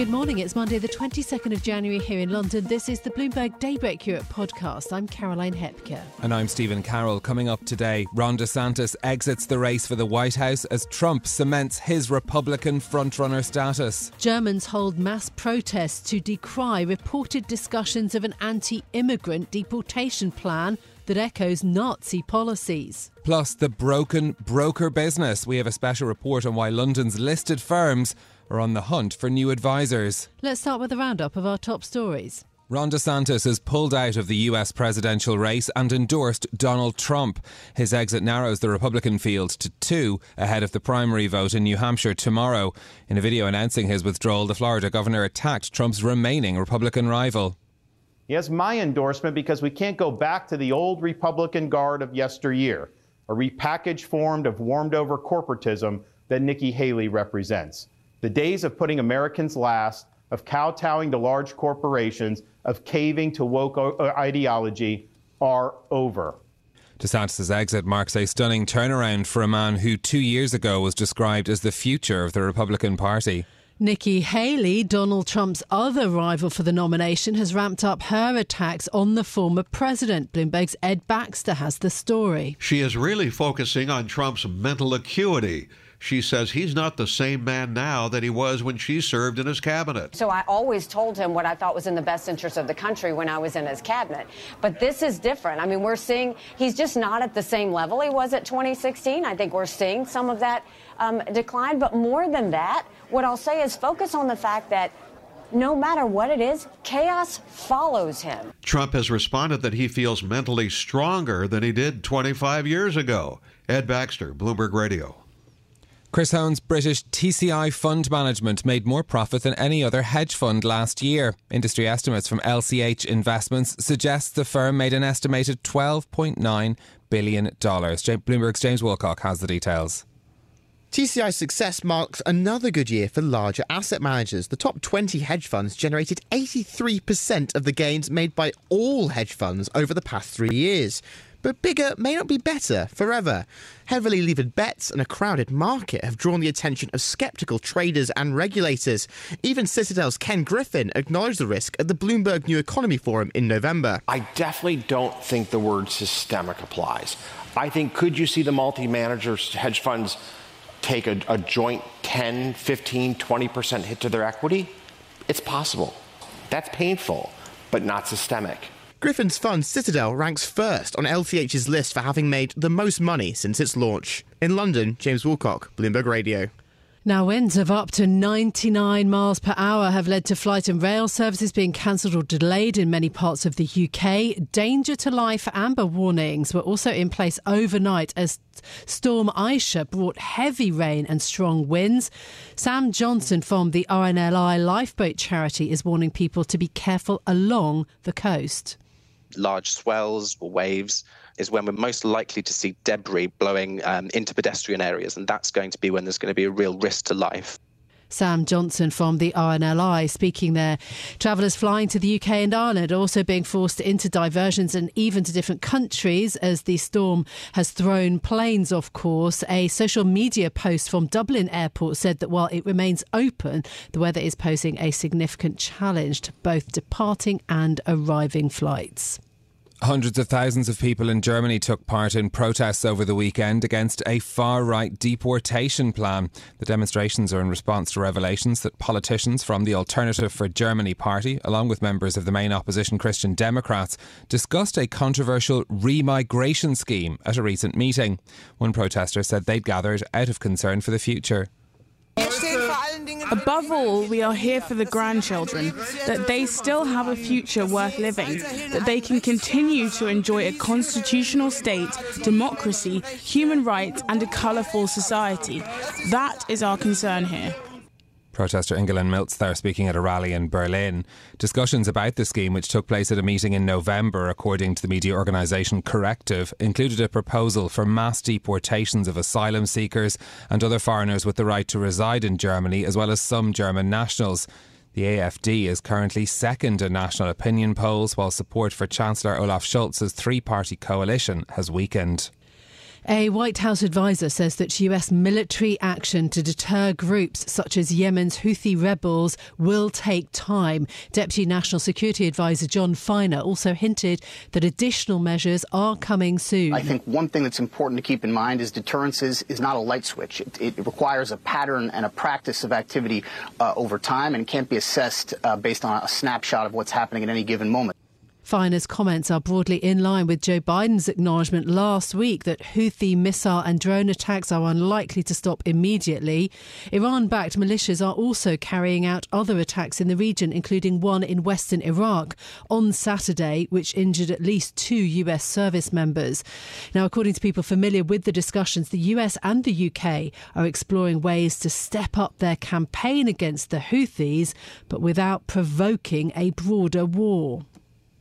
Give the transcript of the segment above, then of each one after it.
Good morning. It's Monday, the 22nd of January here in London. This is the Bloomberg Daybreak Europe podcast. I'm Caroline Hepker. And I'm Stephen Carroll. Coming up today, Ron DeSantis exits the race for the White House as Trump cements his Republican frontrunner status. Germans hold mass protests to decry reported discussions of an anti immigrant deportation plan that echoes Nazi policies. Plus, the broken broker business. We have a special report on why London's listed firms are on the hunt for new advisors. Let's start with a roundup of our top stories. Ron DeSantis has pulled out of the US presidential race and endorsed Donald Trump. His exit narrows the Republican field to two ahead of the primary vote in New Hampshire tomorrow. In a video announcing his withdrawal, the Florida governor attacked Trump's remaining Republican rival. He has my endorsement because we can't go back to the old Republican guard of yesteryear, a repackaged form of warmed over corporatism that Nikki Haley represents. The days of putting Americans last, of kowtowing to large corporations, of caving to woke uh, ideology are over. DeSantis' exit marks a stunning turnaround for a man who two years ago was described as the future of the Republican Party. Nikki Haley, Donald Trump's other rival for the nomination, has ramped up her attacks on the former president. Bloomberg's Ed Baxter has the story. She is really focusing on Trump's mental acuity. She says he's not the same man now that he was when she served in his cabinet. So I always told him what I thought was in the best interest of the country when I was in his cabinet. But this is different. I mean, we're seeing he's just not at the same level he was at 2016. I think we're seeing some of that um, decline. But more than that, what I'll say is focus on the fact that no matter what it is, chaos follows him. Trump has responded that he feels mentally stronger than he did 25 years ago. Ed Baxter, Bloomberg Radio. Chris Hohn's British TCI Fund Management made more profit than any other hedge fund last year. Industry estimates from LCH Investments suggest the firm made an estimated $12.9 billion. Bloomberg's James Wilcock has the details. TCI's success marks another good year for larger asset managers. The top 20 hedge funds generated 83% of the gains made by all hedge funds over the past three years. But bigger may not be better forever. Heavily levered bets and a crowded market have drawn the attention of skeptical traders and regulators. Even Citadel's Ken Griffin acknowledged the risk at the Bloomberg New Economy Forum in November. I definitely don't think the word systemic applies. I think could you see the multi managers, hedge funds, take a, a joint 10, 15, 20% hit to their equity? It's possible. That's painful, but not systemic. Griffin's fund Citadel ranks first on LCH's list for having made the most money since its launch. In London, James Wilcock, Bloomberg Radio. Now, winds of up to 99 miles per hour have led to flight and rail services being cancelled or delayed in many parts of the UK. Danger to life amber warnings were also in place overnight as Storm Isha brought heavy rain and strong winds. Sam Johnson from the RNLI Lifeboat Charity is warning people to be careful along the coast large swells or waves is when we're most likely to see debris blowing um, into pedestrian areas, and that's going to be when there's going to be a real risk to life. Sam Johnson from the RNLI speaking there. Travellers flying to the UK and Ireland are also being forced into diversions and even to different countries as the storm has thrown planes off course. A social media post from Dublin Airport said that while it remains open, the weather is posing a significant challenge to both departing and arriving flights. Hundreds of thousands of people in Germany took part in protests over the weekend against a far right deportation plan. The demonstrations are in response to revelations that politicians from the Alternative for Germany party, along with members of the main opposition Christian Democrats, discussed a controversial remigration scheme at a recent meeting. One protester said they'd gathered out of concern for the future. Above all, we are here for the grandchildren, that they still have a future worth living, that they can continue to enjoy a constitutional state, democracy, human rights, and a colourful society. That is our concern here. Protester Ingelin Milts there speaking at a rally in Berlin. Discussions about the scheme, which took place at a meeting in November, according to the media organisation Correctiv, included a proposal for mass deportations of asylum seekers and other foreigners with the right to reside in Germany, as well as some German nationals. The AFD is currently second in national opinion polls, while support for Chancellor Olaf Scholz's three party coalition has weakened. A White House advisor says that US military action to deter groups such as Yemen's Houthi rebels will take time. Deputy National Security Advisor John Finer also hinted that additional measures are coming soon. I think one thing that's important to keep in mind is deterrence is, is not a light switch. It, it requires a pattern and a practice of activity uh, over time and can't be assessed uh, based on a snapshot of what's happening at any given moment. Finer's comments are broadly in line with Joe Biden's acknowledgement last week that Houthi missile and drone attacks are unlikely to stop immediately. Iran backed militias are also carrying out other attacks in the region, including one in western Iraq on Saturday, which injured at least two US service members. Now, according to people familiar with the discussions, the US and the UK are exploring ways to step up their campaign against the Houthis, but without provoking a broader war.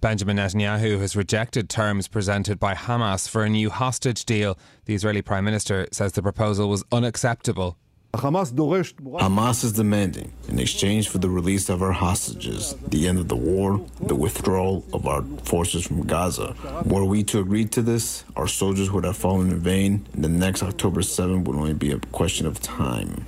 Benjamin Netanyahu has rejected terms presented by Hamas for a new hostage deal. The Israeli Prime Minister says the proposal was unacceptable. Hamas is demanding, in exchange for the release of our hostages, the end of the war, the withdrawal of our forces from Gaza. Were we to agree to this, our soldiers would have fallen in vain, and the next October 7 would only be a question of time.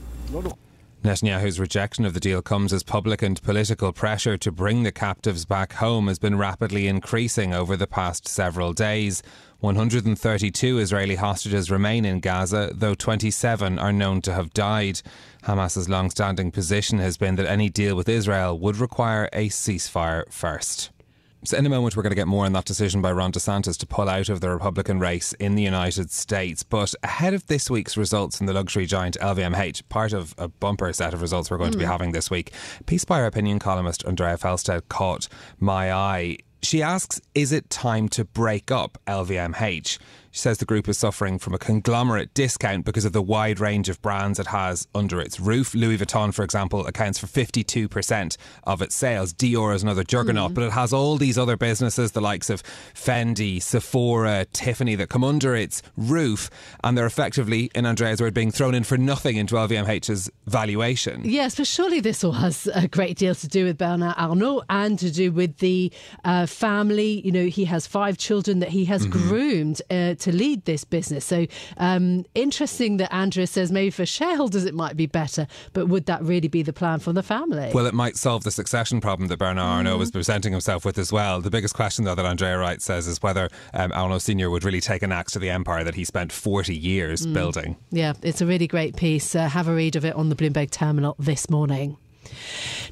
Netanyahu's rejection of the deal comes as public and political pressure to bring the captives back home has been rapidly increasing over the past several days. 132 Israeli hostages remain in Gaza, though 27 are known to have died. Hamas's long standing position has been that any deal with Israel would require a ceasefire first. So in a moment, we're going to get more on that decision by Ron DeSantis to pull out of the Republican race in the United States. But ahead of this week's results in the luxury giant LVMH, part of a bumper set of results we're going mm. to be hmm. having this week, Peace Buyer opinion columnist Andrea Felsted caught my eye. She asks, is it time to break up LVMH? She says the group is suffering from a conglomerate discount because of the wide range of brands it has under its roof. Louis Vuitton, for example, accounts for 52% of its sales. Dior is another juggernaut, mm. but it has all these other businesses, the likes of Fendi, Sephora, Tiffany, that come under its roof, and they're effectively, in Andrea's word, being thrown in for nothing into LVMH's valuation. Yes, but surely this all has a great deal to do with Bernard Arnault and to do with the uh, family. You know, he has five children that he has mm-hmm. groomed. Uh, to lead this business. So um, interesting that Andrea says maybe for shareholders it might be better, but would that really be the plan for the family? Well, it might solve the succession problem that Bernard mm. Arnault was presenting himself with as well. The biggest question, though, that Andrea Wright says is whether um, Arnault Senior would really take an axe to the empire that he spent 40 years mm. building. Yeah, it's a really great piece. Uh, have a read of it on the Bloomberg terminal this morning.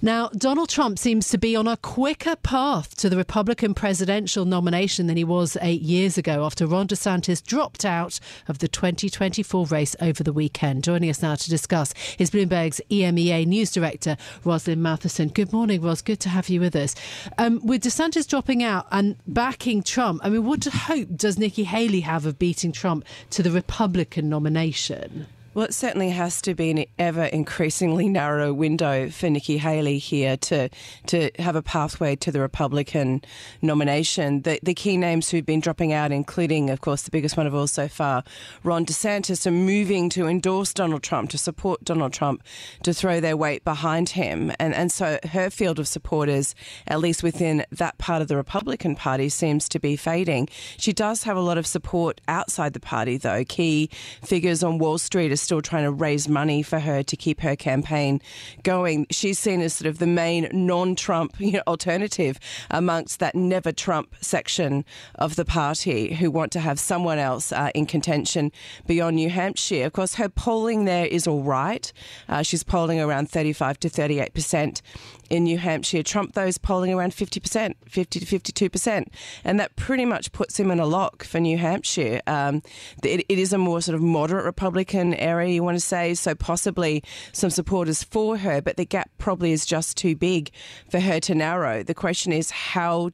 Now, Donald Trump seems to be on a quicker path to the Republican presidential nomination than he was eight years ago after Ron DeSantis dropped out of the 2024 race over the weekend. Joining us now to discuss is Bloomberg's EMEA news director, Roslyn Mathieson. Good morning, Ros. Good to have you with us. Um, with DeSantis dropping out and backing Trump, I mean, what hope does Nikki Haley have of beating Trump to the Republican nomination? Well, it certainly has to be an ever increasingly narrow window for Nikki Haley here to to have a pathway to the Republican nomination. The, the key names who've been dropping out, including, of course, the biggest one of all so far, Ron DeSantis, are moving to endorse Donald Trump, to support Donald Trump, to throw their weight behind him. And, and so her field of supporters, at least within that part of the Republican Party, seems to be fading. She does have a lot of support outside the party, though. Key figures on Wall Street are still trying to raise money for her to keep her campaign going. She's seen as sort of the main non-Trump you know, alternative amongst that never Trump section of the party who want to have someone else uh, in contention beyond New Hampshire. Of course, her polling there is all right. Uh, she's polling around 35 to 38 percent in New Hampshire. Trump, is polling around 50%, 50 to 52%. And that pretty much puts him in a lock for New Hampshire. Um, it, it is a more sort of moderate Republican area area, you want to say, so possibly some supporters for her, but the gap probably is just too big for her to narrow. The question is, how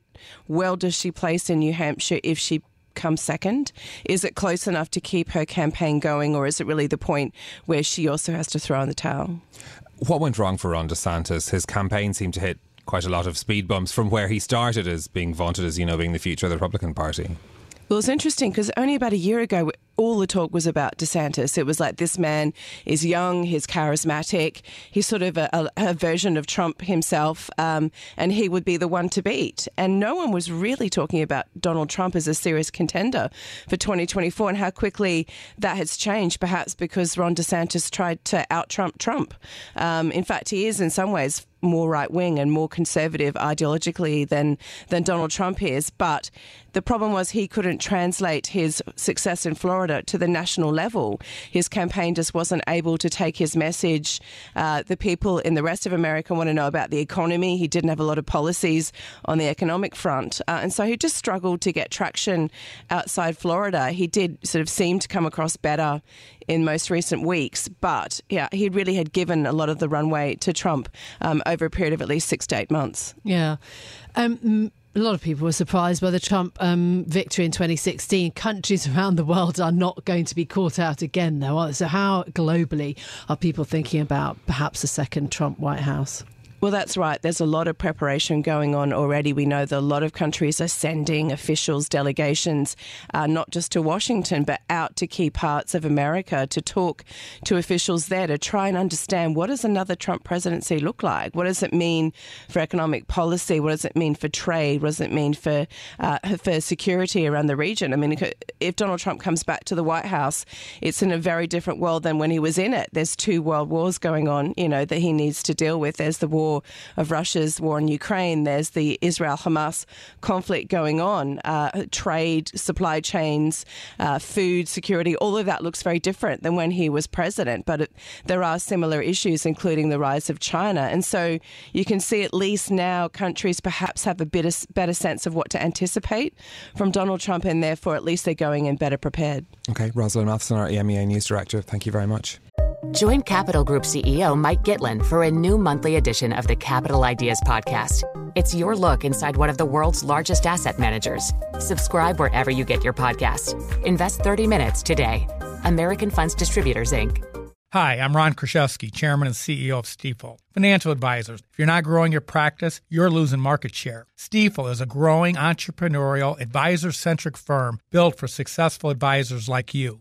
well does she place in New Hampshire if she come second? Is it close enough to keep her campaign going, or is it really the point where she also has to throw in the towel? What went wrong for Ron DeSantis? His campaign seemed to hit quite a lot of speed bumps from where he started as being vaunted as, you know, being the future of the Republican Party. Well, it's interesting because only about a year ago, all the talk was about DeSantis. It was like this man is young, he's charismatic, he's sort of a, a, a version of Trump himself, um, and he would be the one to beat. And no one was really talking about Donald Trump as a serious contender for 2024 and how quickly that has changed, perhaps because Ron DeSantis tried to out Trump Trump. Um, in fact, he is in some ways more right wing and more conservative ideologically than than Donald Trump is. But the problem was he couldn't translate his success in Florida to the national level. His campaign just wasn't able to take his message. Uh, the people in the rest of America want to know about the economy. He didn't have a lot of policies on the economic front, uh, and so he just struggled to get traction outside Florida. He did sort of seem to come across better in most recent weeks. But yeah, he really had given a lot of the runway to Trump um, over a period of at least six to eight months. Yeah. Um, a lot of people were surprised by the Trump um, victory in 2016. Countries around the world are not going to be caught out again, though. So, how globally are people thinking about perhaps a second Trump White House? Well, that's right. There's a lot of preparation going on already. We know that a lot of countries are sending officials, delegations, uh, not just to Washington, but out to key parts of America to talk to officials there to try and understand what does another Trump presidency look like? What does it mean for economic policy? What does it mean for trade? What does it mean for uh, for security around the region? I mean, if Donald Trump comes back to the White House, it's in a very different world than when he was in it. There's two world wars going on, you know, that he needs to deal with. There's the war of Russia's war in Ukraine. There's the Israel Hamas conflict going on, uh, trade, supply chains, uh, food security. All of that looks very different than when he was president, but it, there are similar issues, including the rise of China. And so you can see at least now countries perhaps have a better, better sense of what to anticipate from Donald Trump, and therefore at least they're going in better prepared. Okay, Rosalind Mathieson, our EMEA News Director, thank you very much. Join Capital Group CEO Mike Gitlin for a new monthly edition of the Capital Ideas Podcast. It's your look inside one of the world's largest asset managers. Subscribe wherever you get your podcasts. Invest 30 minutes today. American Funds Distributors, Inc. Hi, I'm Ron Kruszewski, Chairman and CEO of Stifel. Financial advisors, if you're not growing your practice, you're losing market share. Stifel is a growing entrepreneurial, advisor centric firm built for successful advisors like you.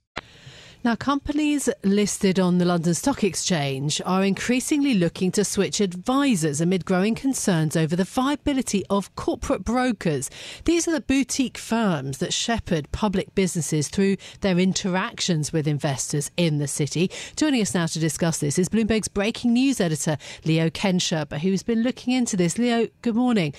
Now, companies listed on the London Stock Exchange are increasingly looking to switch advisors amid growing concerns over the viability of corporate brokers. These are the boutique firms that shepherd public businesses through their interactions with investors in the city. Joining us now to discuss this is Bloomberg's breaking news editor, Leo Kensherber, who's been looking into this. Leo, good morning.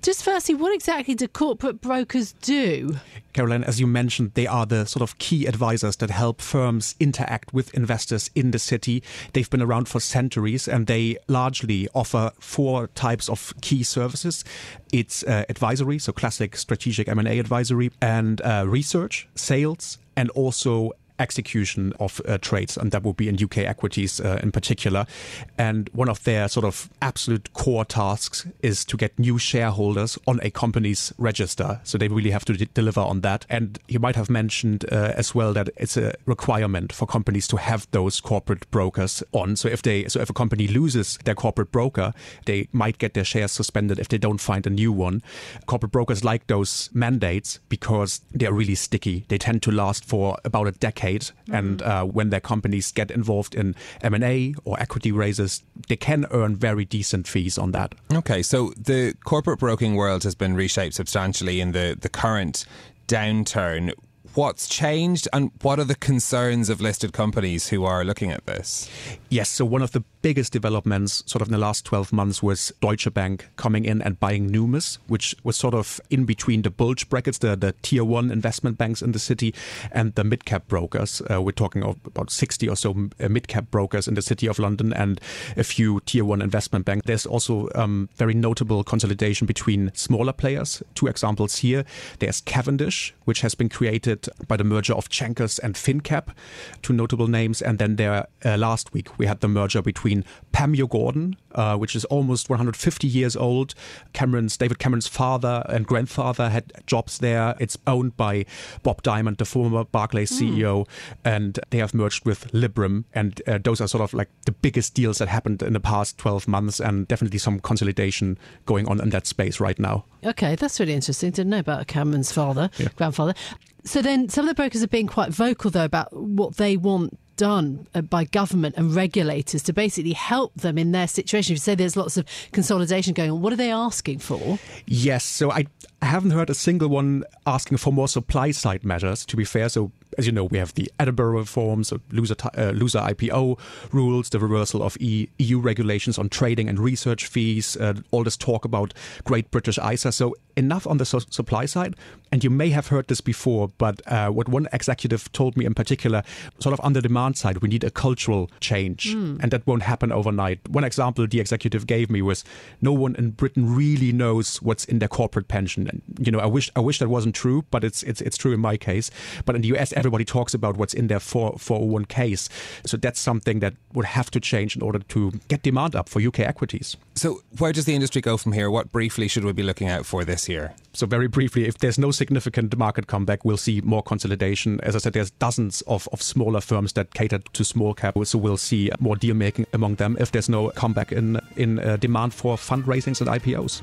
Just firstly, what exactly do corporate brokers do? Caroline, as you mentioned, they are the sort of key advisors that help firms interact with investors in the city. They've been around for centuries and they largely offer four types of key services. It's uh, advisory, so classic strategic M&A advisory, and uh, research, sales, and also execution of uh, trades, and that would be in UK equities uh, in particular. And one of their sort of absolute core tasks is to get new shareholders on a company's register. So they really have to de- deliver on that. And you might have mentioned uh, as well that it's a requirement for companies to have those corporate brokers on. So if they, so if a company loses their corporate broker, they might get their shares suspended if they don't find a new one. Corporate brokers like those mandates because they're really sticky. They tend to last for about a decade, mm-hmm. and uh, when their companies get involved in M and A or equity raises, they can earn very decent fees on that. Okay, so the corporate broking world has been reshaped substantially in the the current downturn what's changed and what are the concerns of listed companies who are looking at this? Yes, so one of the biggest developments sort of in the last 12 months was Deutsche Bank coming in and buying Numis, which was sort of in between the bulge brackets, the, the tier one investment banks in the city, and the mid cap brokers. Uh, we're talking about 60 or so uh, mid cap brokers in the city of London and a few tier one investment banks. There's also um, very notable consolidation between smaller players. Two examples here. There's Cavendish, which has been created by the merger of Cenkos and finnCap, two notable names. And then there, uh, last week, we had the merger between Panmure Gordon, uh, which is almost 150 years old. Cameron's David Cameron's father and grandfather had jobs there. It's owned by Bob Diamond, the former Barclays mm. CEO, and they have merged with Liberum. And uh, those are sort of like the biggest deals that happened in the past 12 months, and definitely some consolidation going on in that space right now. Okay, that's really interesting. Didn't know about Cameron's father, yeah. grandfather. So then, some of the brokers are being quite vocal though about what they want done uh, by government and regulators to basically help them in their situation? If You say there's lots of consolidation going on. What are they asking for? Yes, so I haven't heard a single one asking for more supply side measures, to be fair. So as you know, we have the Edinburgh reforms, so loser, uh, loser IPO rules, the reversal of e- EU regulations on trading and research fees, uh, all this talk about Great British ISA. So enough on the su- supply side. And you may have heard this before, but uh, what one executive told me in particular, sort of on the demand side, we need a cultural change, mm. and that won't happen overnight. One example the executive gave me was no one in Britain really knows what's in their corporate pension. And you know, I wish I wish that wasn't true, but it's it's it's true in my case. But in the US, everybody talks about what's in their 4, 401ks. So that's something that would have to change in order to get demand up for UK equities. So where does the industry go from here? What briefly should we be looking out for this year? So very briefly, if there's no significant market comeback, we'll see more consolidation. As I said, there's dozens of, of smaller firms that cater to small cap, so we'll see more deal making among them if there's no comeback in in uh, demand for fundraisings and IPOs.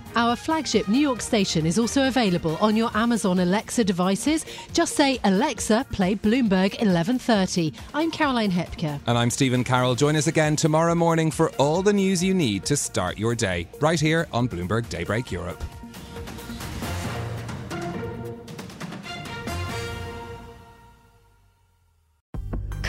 Our flagship New York station is also available on your Amazon Alexa devices. Just say, Alexa, play Bloomberg 1130. I'm Caroline Hepker. And I'm Stephen Carroll. Join us again tomorrow morning for all the news you need to start your day, right here on Bloomberg Daybreak Europe.